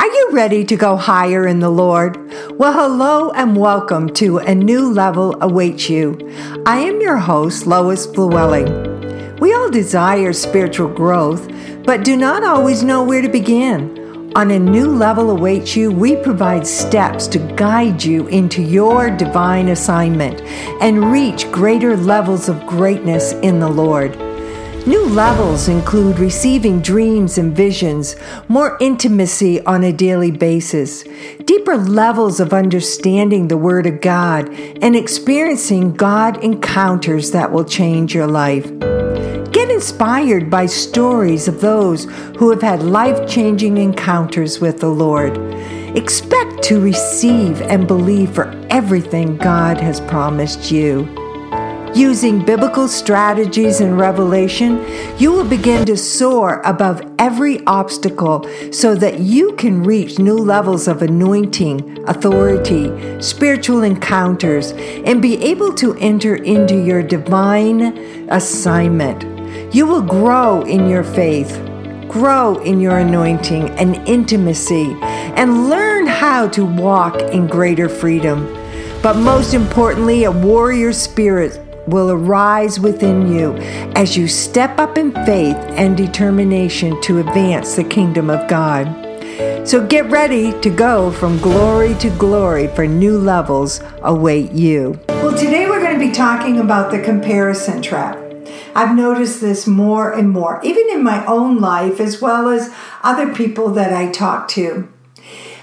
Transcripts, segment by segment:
Are you ready to go higher in the Lord? Well, hello and welcome to A New Level Awaits You. I am your host, Lois Flewelling. We all desire spiritual growth, but do not always know where to begin. On A New Level Awaits You, we provide steps to guide you into your divine assignment and reach greater levels of greatness in the Lord. New levels include receiving dreams and visions, more intimacy on a daily basis, deeper levels of understanding the Word of God, and experiencing God encounters that will change your life. Get inspired by stories of those who have had life changing encounters with the Lord. Expect to receive and believe for everything God has promised you. Using biblical strategies and revelation, you will begin to soar above every obstacle so that you can reach new levels of anointing, authority, spiritual encounters, and be able to enter into your divine assignment. You will grow in your faith, grow in your anointing and intimacy, and learn how to walk in greater freedom. But most importantly, a warrior spirit will arise within you as you step up in faith and determination to advance the kingdom of God. So get ready to go from glory to glory for new levels await you. Well, today we're going to be talking about the comparison trap. I've noticed this more and more, even in my own life as well as other people that I talk to.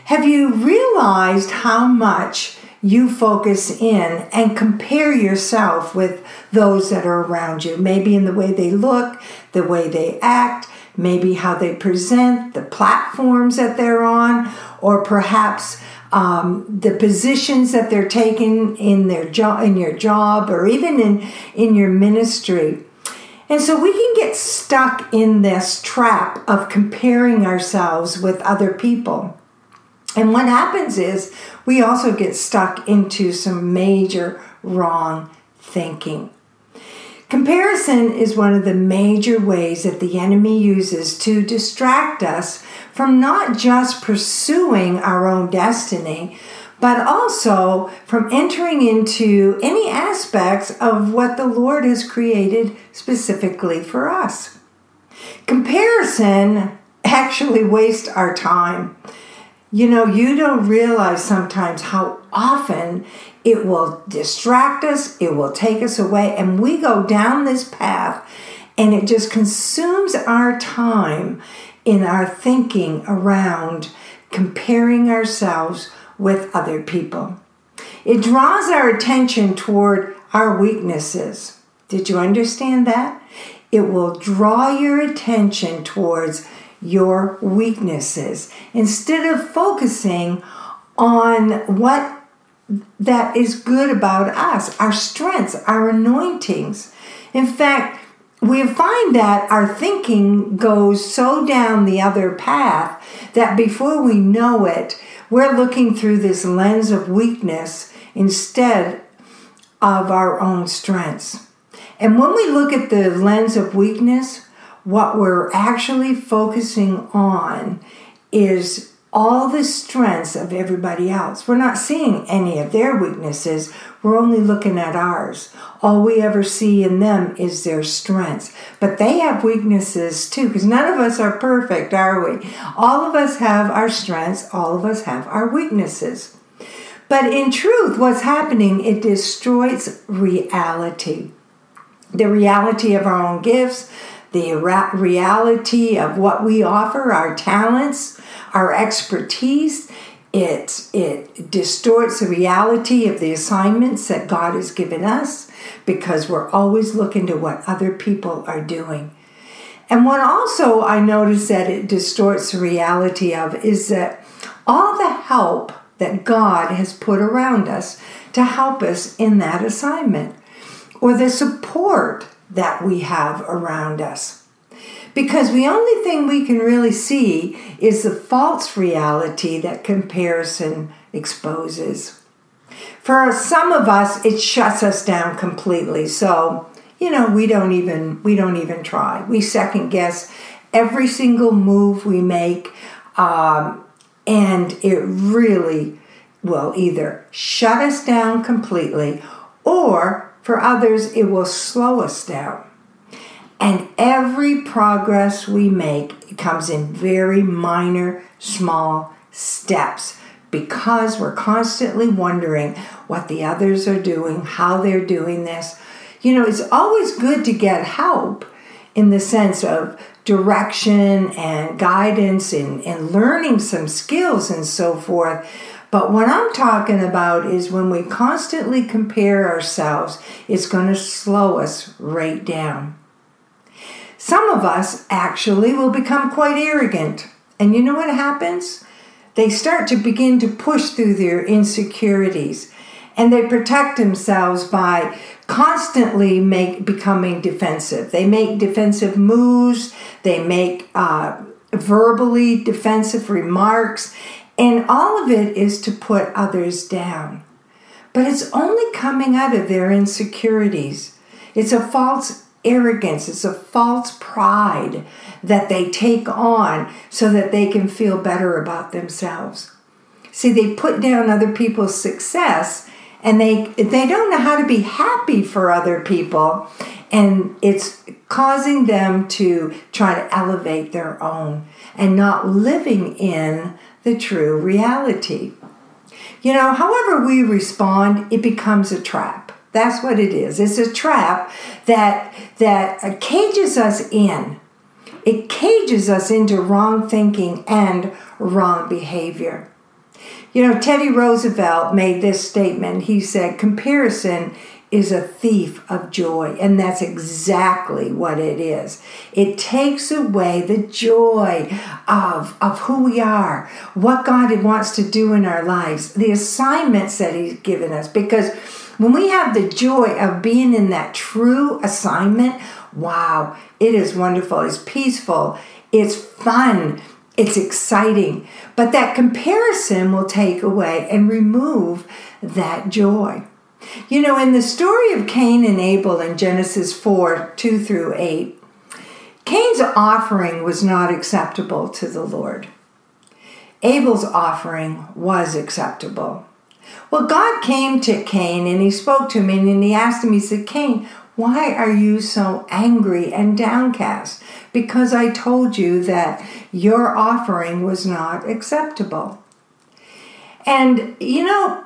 Have you realized how much you focus in and compare yourself with those that are around you, maybe in the way they look, the way they act, maybe how they present, the platforms that they're on, or perhaps um, the positions that they're taking in their job, in your job, or even in in your ministry. And so we can get stuck in this trap of comparing ourselves with other people. And what happens is we also get stuck into some major wrong thinking. Comparison is one of the major ways that the enemy uses to distract us from not just pursuing our own destiny, but also from entering into any aspects of what the Lord has created specifically for us. Comparison actually wastes our time. You know, you don't realize sometimes how often it will distract us, it will take us away, and we go down this path and it just consumes our time in our thinking around comparing ourselves with other people. It draws our attention toward our weaknesses. Did you understand that? It will draw your attention towards your weaknesses instead of focusing on what that is good about us, our strengths, our anointings. In fact, we find that our thinking goes so down the other path that before we know it, we're looking through this lens of weakness instead of our own strengths. And when we look at the lens of weakness, what we're actually focusing on is all the strengths of everybody else. We're not seeing any of their weaknesses. We're only looking at ours. All we ever see in them is their strengths. But they have weaknesses too, because none of us are perfect, are we? All of us have our strengths, all of us have our weaknesses. But in truth, what's happening, it destroys reality. The reality of our own gifts, the reality of what we offer, our talents, our expertise. It, it distorts the reality of the assignments that God has given us because we're always looking to what other people are doing. And what also I notice that it distorts the reality of is that all the help that God has put around us to help us in that assignment, or the support that we have around us. Because the only thing we can really see is the false reality that comparison exposes. For some of us, it shuts us down completely. So, you know, we don't even we don't even try. We second guess every single move we make. Um, And it really will either shut us down completely or for others, it will slow us down. And every progress we make comes in very minor, small steps because we're constantly wondering what the others are doing, how they're doing this. You know, it's always good to get help in the sense of direction and guidance and, and learning some skills and so forth. But what I'm talking about is when we constantly compare ourselves, it's going to slow us right down. Some of us actually will become quite arrogant. And you know what happens? They start to begin to push through their insecurities and they protect themselves by constantly make becoming defensive. They make defensive moves, they make uh, verbally defensive remarks, and all of it is to put others down. But it's only coming out of their insecurities. It's a false arrogance, it's a false pride that they take on so that they can feel better about themselves. See, they put down other people's success and they they don't know how to be happy for other people and it's causing them to try to elevate their own and not living in the true reality. You know, however we respond, it becomes a trap. That's what it is. It's a trap that that cages us in. It cages us into wrong thinking and wrong behavior. You know, Teddy Roosevelt made this statement. He said, Comparison is a thief of joy. And that's exactly what it is. It takes away the joy of, of who we are, what God wants to do in our lives, the assignments that He's given us. Because when we have the joy of being in that true assignment, wow, it is wonderful. It's peaceful. It's fun. It's exciting. But that comparison will take away and remove that joy. You know, in the story of Cain and Abel in Genesis 4 2 through 8, Cain's offering was not acceptable to the Lord. Abel's offering was acceptable. Well, God came to Cain and he spoke to him and he asked him, he said, Cain, why are you so angry and downcast? Because I told you that your offering was not acceptable. And you know,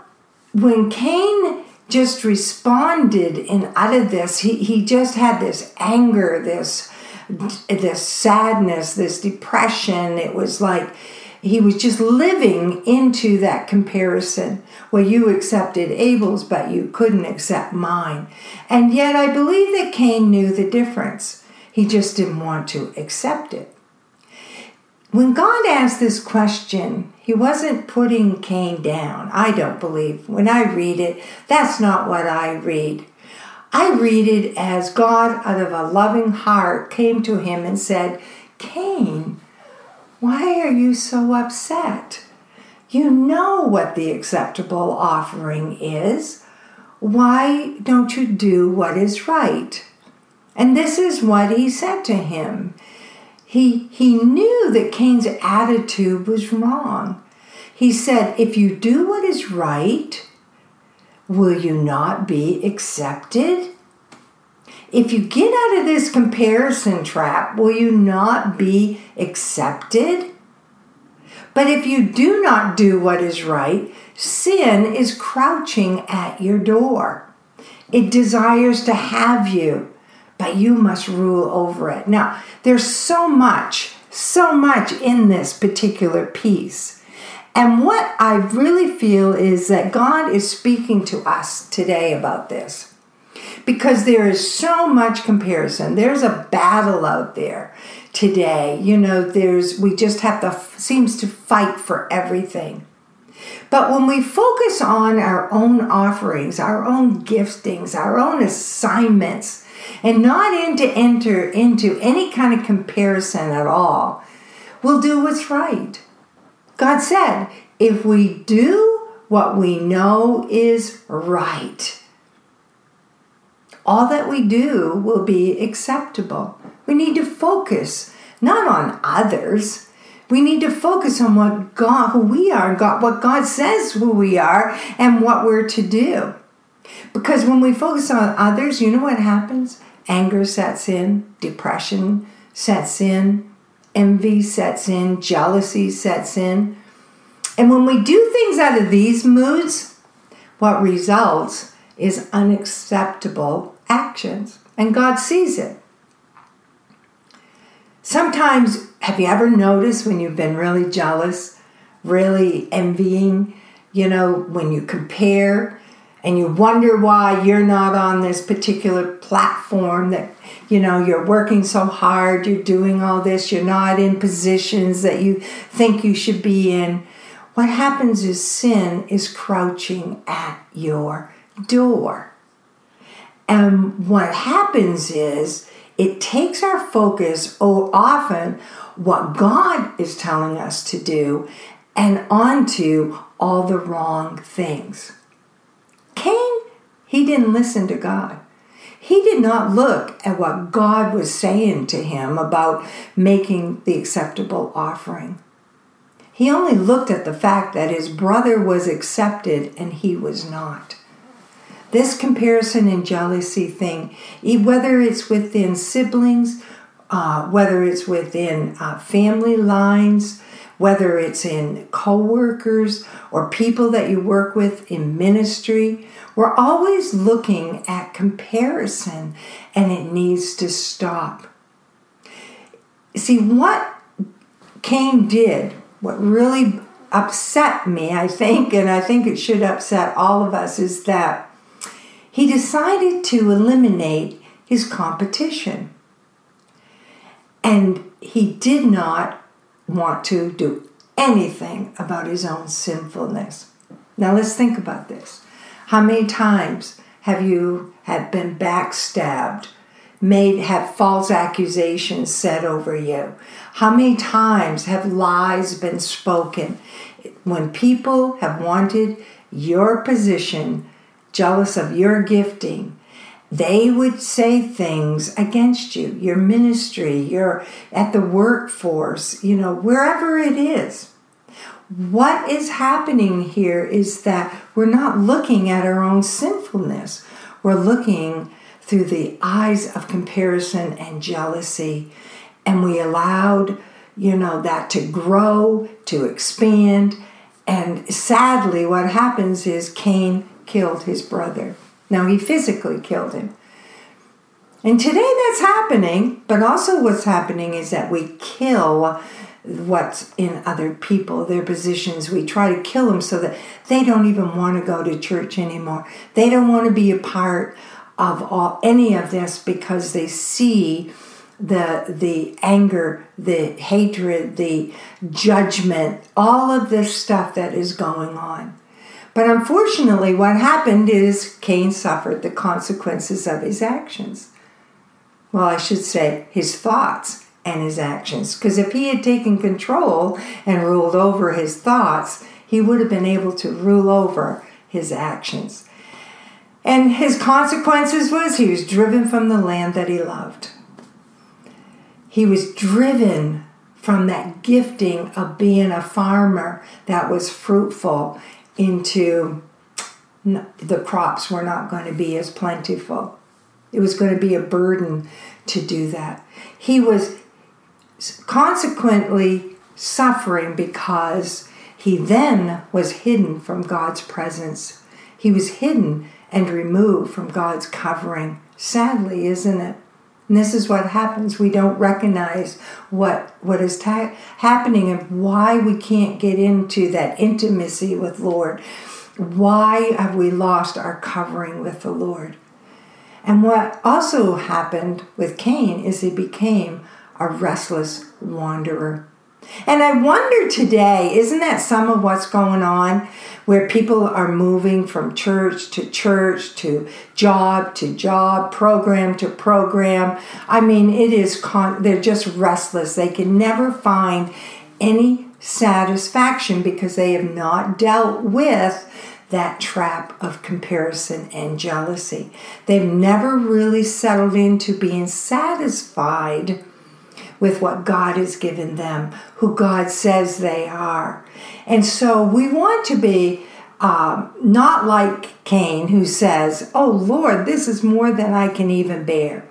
when Cain just responded and out of this. He, he just had this anger this this sadness this depression. It was like he was just living into that comparison. Well, you accepted abel's but you couldn't accept mine. And yet i believe that cain knew the difference. He just didn't want to accept it. When God asked this question, he wasn't putting Cain down. I don't believe. When I read it, that's not what I read. I read it as God, out of a loving heart, came to him and said, Cain, why are you so upset? You know what the acceptable offering is. Why don't you do what is right? And this is what he said to him. He, he knew that Cain's attitude was wrong. He said, If you do what is right, will you not be accepted? If you get out of this comparison trap, will you not be accepted? But if you do not do what is right, sin is crouching at your door. It desires to have you but you must rule over it. Now, there's so much, so much in this particular piece. And what I really feel is that God is speaking to us today about this. Because there is so much comparison. There's a battle out there today. You know, there's we just have to seems to fight for everything. But when we focus on our own offerings, our own giftings, our own assignments, and not in to enter into any kind of comparison at all, we'll do what's right. God said, if we do what we know is right, all that we do will be acceptable. We need to focus not on others, We need to focus on what God, who we are, God, what God says who we are, and what we're to do. Because when we focus on others, you know what happens? Anger sets in, depression sets in, envy sets in, jealousy sets in. And when we do things out of these moods, what results is unacceptable actions. And God sees it. Sometimes, have you ever noticed when you've been really jealous, really envying, you know, when you compare and you wonder why you're not on this particular platform that, you know, you're working so hard, you're doing all this, you're not in positions that you think you should be in. What happens is sin is crouching at your door. And what happens is it takes our focus often what God is telling us to do and onto all the wrong things. Cain, he didn't listen to God. He did not look at what God was saying to him about making the acceptable offering. He only looked at the fact that his brother was accepted and he was not. This comparison and jealousy thing, whether it's within siblings, uh, whether it's within uh, family lines, whether it's in coworkers or people that you work with in ministry, we're always looking at comparison and it needs to stop. See, what Cain did what really upset me, I think, and I think it should upset all of us, is that he decided to eliminate his competition. And he did not want to do anything about his own sinfulness. Now let's think about this. How many times have you have been backstabbed made have false accusations said over you? How many times have lies been spoken when people have wanted your position, jealous of your gifting? They would say things against you, your ministry, your at the workforce, you know, wherever it is. What is happening here is that we're not looking at our own sinfulness. We're looking through the eyes of comparison and jealousy. And we allowed, you know, that to grow, to expand. And sadly, what happens is Cain killed his brother. Now, he physically killed him. And today that's happening, but also what's happening is that we kill what's in other people, their positions. We try to kill them so that they don't even want to go to church anymore. They don't want to be a part of all any of this because they see the the anger, the hatred, the judgment, all of this stuff that is going on. But unfortunately, what happened is Cain suffered the consequences of his actions. Well, I should say his thoughts and his actions. Because if he had taken control and ruled over his thoughts, he would have been able to rule over his actions. And his consequences was he was driven from the land that he loved. He was driven from that gifting of being a farmer that was fruitful into the crops were not going to be as plentiful. It was going to be a burden to do that. He was consequently suffering because he then was hidden from God's presence. He was hidden and removed from God's covering. Sadly, isn't it? And this is what happens. We don't recognize what what is ta- happening and why we can't get into that intimacy with Lord. Why have we lost our covering with the Lord? And what also happened with Cain is he became a restless wanderer. And I wonder today, isn't that some of what's going on? Where people are moving from church to church to job to job, program to program. I mean, it is, con- they're just restless. They can never find any satisfaction because they have not dealt with that trap of comparison and jealousy. They've never really settled into being satisfied with what God has given them, who God says they are. And so we want to be um, not like Cain, who says, Oh Lord, this is more than I can even bear.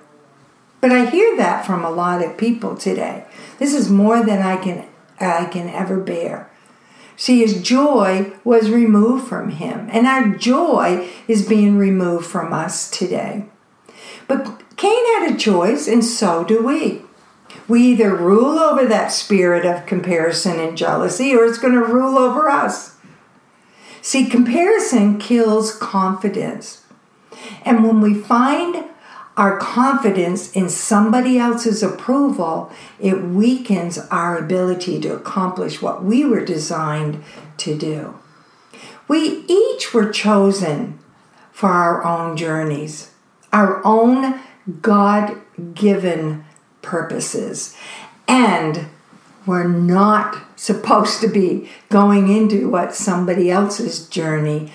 But I hear that from a lot of people today. This is more than I can I can ever bear. See, his joy was removed from him, and our joy is being removed from us today. But Cain had a choice, and so do we. We either rule over that spirit of comparison and jealousy, or it's going to rule over us. See, comparison kills confidence. And when we find our confidence in somebody else's approval, it weakens our ability to accomplish what we were designed to do. We each were chosen for our own journeys, our own God given purposes. And we're not supposed to be going into what somebody else's journey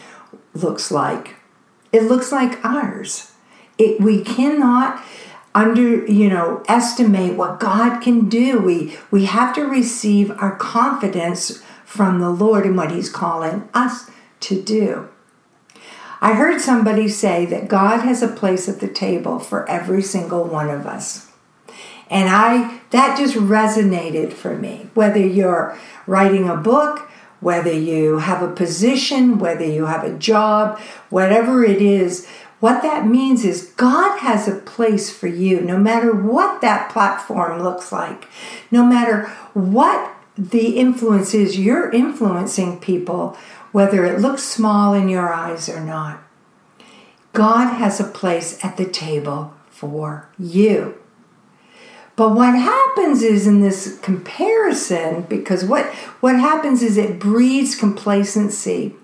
looks like. It looks like ours. It, we cannot under you know estimate what God can do. We we have to receive our confidence from the Lord in what He's calling us to do. I heard somebody say that God has a place at the table for every single one of us. And I that just resonated for me. Whether you're writing a book, whether you have a position, whether you have a job, whatever it is, what that means is God has a place for you, no matter what that platform looks like, no matter what the influence is, you're influencing people, whether it looks small in your eyes or not. God has a place at the table for you. But what happens is in this comparison, because what, what happens is it breeds complacency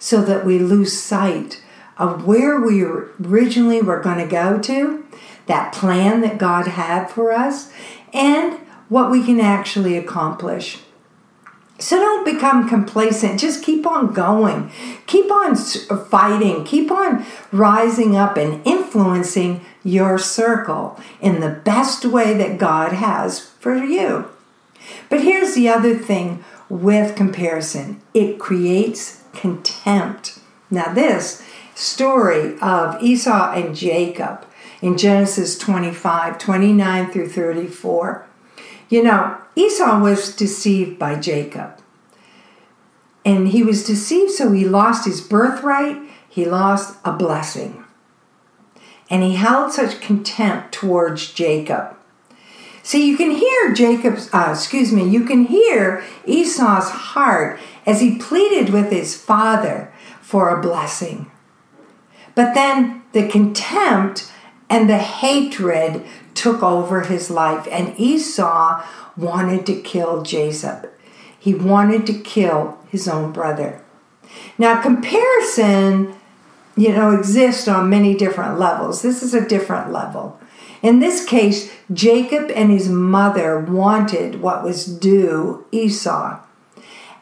so that we lose sight of where we originally were going to go to, that plan that God had for us, and what we can actually accomplish. So don't become complacent. Just keep on going. Keep on fighting. Keep on rising up and influencing your circle in the best way that God has for you. But here's the other thing with comparison it creates contempt. Now, this story of Esau and Jacob in Genesis 25 29 through 34. You know, Esau was deceived by Jacob. And he was deceived, so he lost his birthright, he lost a blessing. And he held such contempt towards Jacob. See, you can hear Jacob's, uh, excuse me, you can hear Esau's heart as he pleaded with his father for a blessing. But then the contempt and the hatred took over his life, and Esau wanted to kill Jacob. He wanted to kill his own brother. Now, comparison, you know, exist on many different levels. This is a different level. In this case, Jacob and his mother wanted what was due Esau.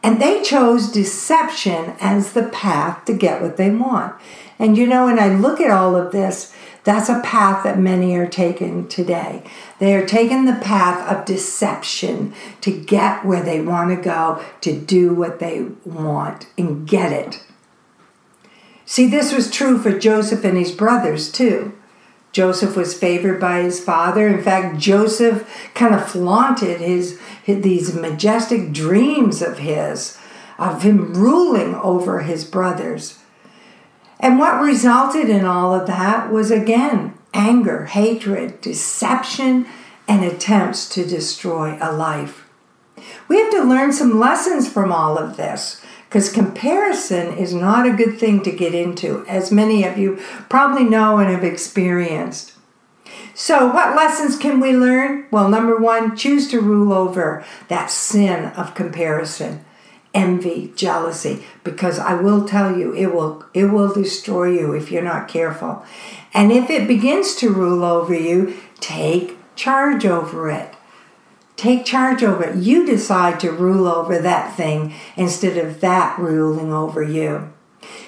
And they chose deception as the path to get what they want. And you know, when I look at all of this, that's a path that many are taking today. They are taking the path of deception to get where they want to go, to do what they want and get it. See, this was true for Joseph and his brothers too. Joseph was favored by his father. In fact, Joseph kind of flaunted his, his these majestic dreams of his, of him ruling over his brothers. And what resulted in all of that was again anger, hatred, deception, and attempts to destroy a life. We have to learn some lessons from all of this because comparison is not a good thing to get into, as many of you probably know and have experienced. So, what lessons can we learn? Well, number one, choose to rule over that sin of comparison envy, jealousy, because I will tell you it will it will destroy you if you're not careful. And if it begins to rule over you, take charge over it. Take charge over it. You decide to rule over that thing instead of that ruling over you.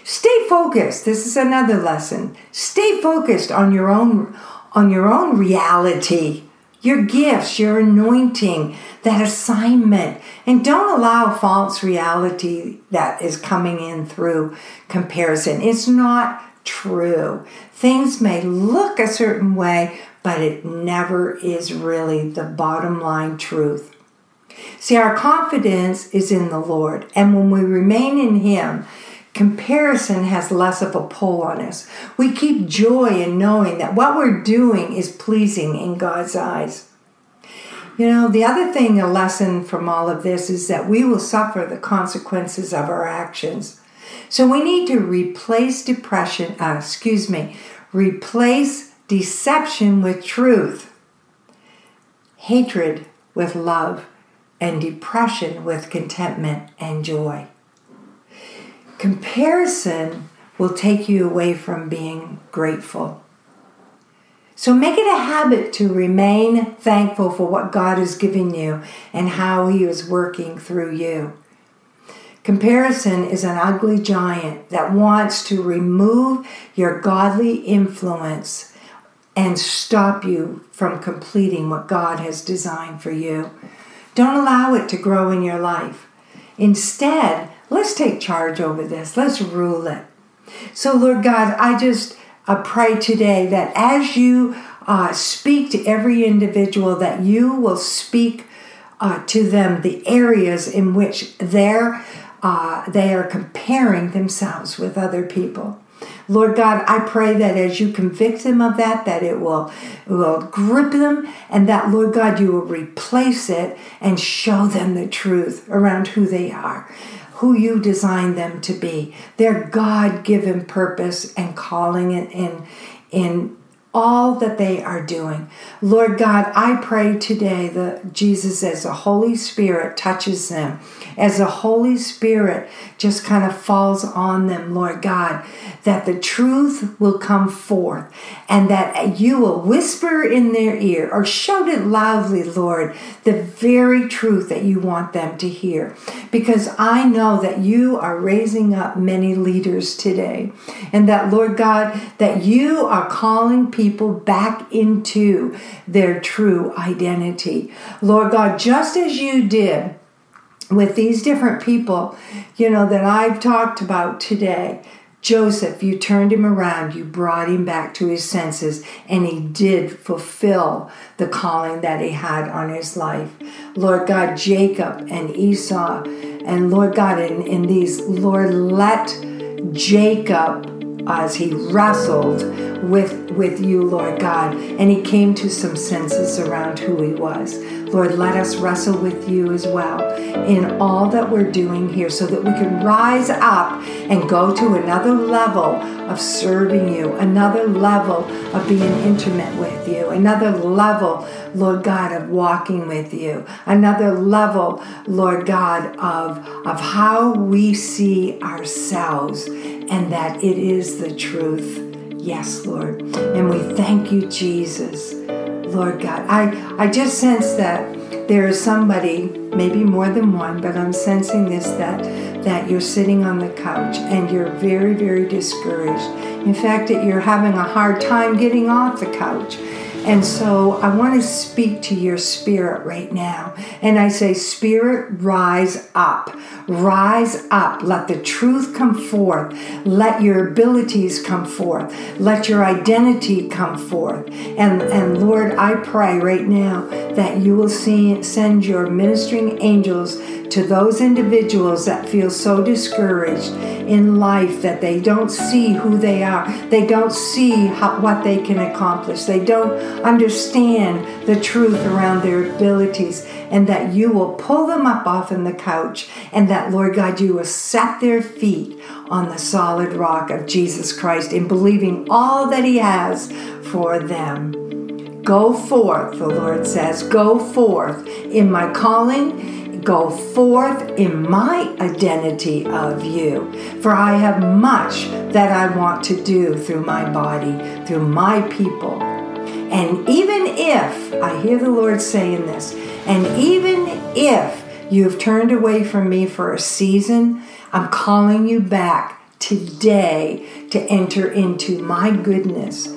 Stay focused. This is another lesson. Stay focused on your own on your own reality your gifts, your anointing, that assignment. And don't allow false reality that is coming in through comparison. It's not true. Things may look a certain way, but it never is really the bottom line truth. See, our confidence is in the Lord, and when we remain in Him, comparison has less of a pull on us. We keep joy in knowing that what we're doing is pleasing in God's eyes. You know, the other thing, a lesson from all of this is that we will suffer the consequences of our actions. So we need to replace depression, uh, excuse me, replace deception with truth, hatred with love, and depression with contentment and joy. Comparison will take you away from being grateful. So make it a habit to remain thankful for what God has given you and how He is working through you. Comparison is an ugly giant that wants to remove your godly influence and stop you from completing what God has designed for you. Don't allow it to grow in your life. Instead, let's take charge over this. Let's rule it. So, Lord God, I just uh, pray today that as you uh, speak to every individual, that you will speak uh, to them the areas in which they're, uh, they are comparing themselves with other people. Lord God, I pray that as you convict them of that, that it will, will grip them, and that, Lord God, you will replace it and show them the truth around who they are, who you designed them to be, their God given purpose and calling it in, in all that they are doing. Lord God, I pray today that Jesus, as the Holy Spirit touches them, as the Holy Spirit just kind of falls on them, Lord God, that the truth will come forth and that you will whisper in their ear or shout it loudly, Lord, the very truth that you want them to hear. Because I know that you are raising up many leaders today and that, Lord God, that you are calling people back into their true identity. Lord God, just as you did with these different people, you know, that I've talked about today. Joseph, you turned him around, you brought him back to his senses, and he did fulfill the calling that he had on his life. Lord God, Jacob and Esau, and Lord God, in, in these, Lord, let Jacob as he wrestled with with you lord god. And he came to some senses around who he was Lord, let us wrestle with you as well in all that we're doing here so that we can rise up and go to another level of serving you, another level of being intimate with you, another level, Lord God, of walking with you, another level, Lord God, of, of how we see ourselves and that it is the truth. Yes, Lord. And we thank you, Jesus. Lord God. I, I just sense that there is somebody, maybe more than one, but I'm sensing this that that you're sitting on the couch and you're very, very discouraged. In fact, that you're having a hard time getting off the couch. And so I want to speak to your spirit right now. And I say, Spirit, rise up. Rise up. Let the truth come forth. Let your abilities come forth. Let your identity come forth. And, and Lord, I pray right now that you will see, send your ministering angels to those individuals that feel so discouraged in life that they don't see who they are, they don't see how, what they can accomplish, they don't understand the truth around their abilities, and that you will pull them up off in the couch, and that, Lord God, you will set their feet on the solid rock of Jesus Christ in believing all that He has for them. Go forth, the Lord says, go forth in my calling go forth in my identity of you. For I have much that I want to do through my body, through my people. And even if, I hear the Lord saying this, and even if you've turned away from me for a season, I'm calling you back today to enter into my goodness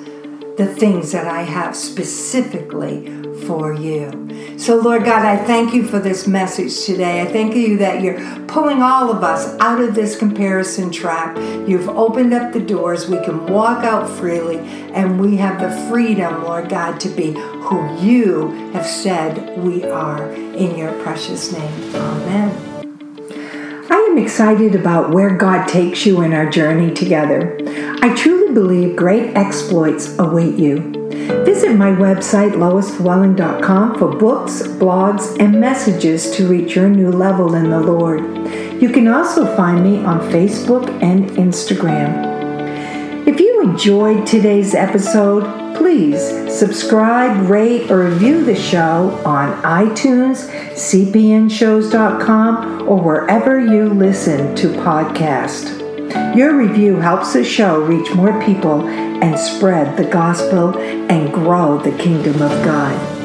the things that I have specifically for you. So, Lord God, I thank you for this message today. I thank you that you're pulling all of us out of this comparison trap. You've opened up the doors. We can walk out freely, and we have the freedom, Lord God, to be who you have said we are. In your precious name, amen. Excited about where God takes you in our journey together. I truly believe great exploits await you. Visit my website, loisflewelling.com, for books, blogs, and messages to reach your new level in the Lord. You can also find me on Facebook and Instagram. If you enjoyed today's episode, please subscribe, rate, or review the show on iTunes, cpnshows.com, or wherever you listen to podcasts. Your review helps the show reach more people and spread the gospel and grow the kingdom of God.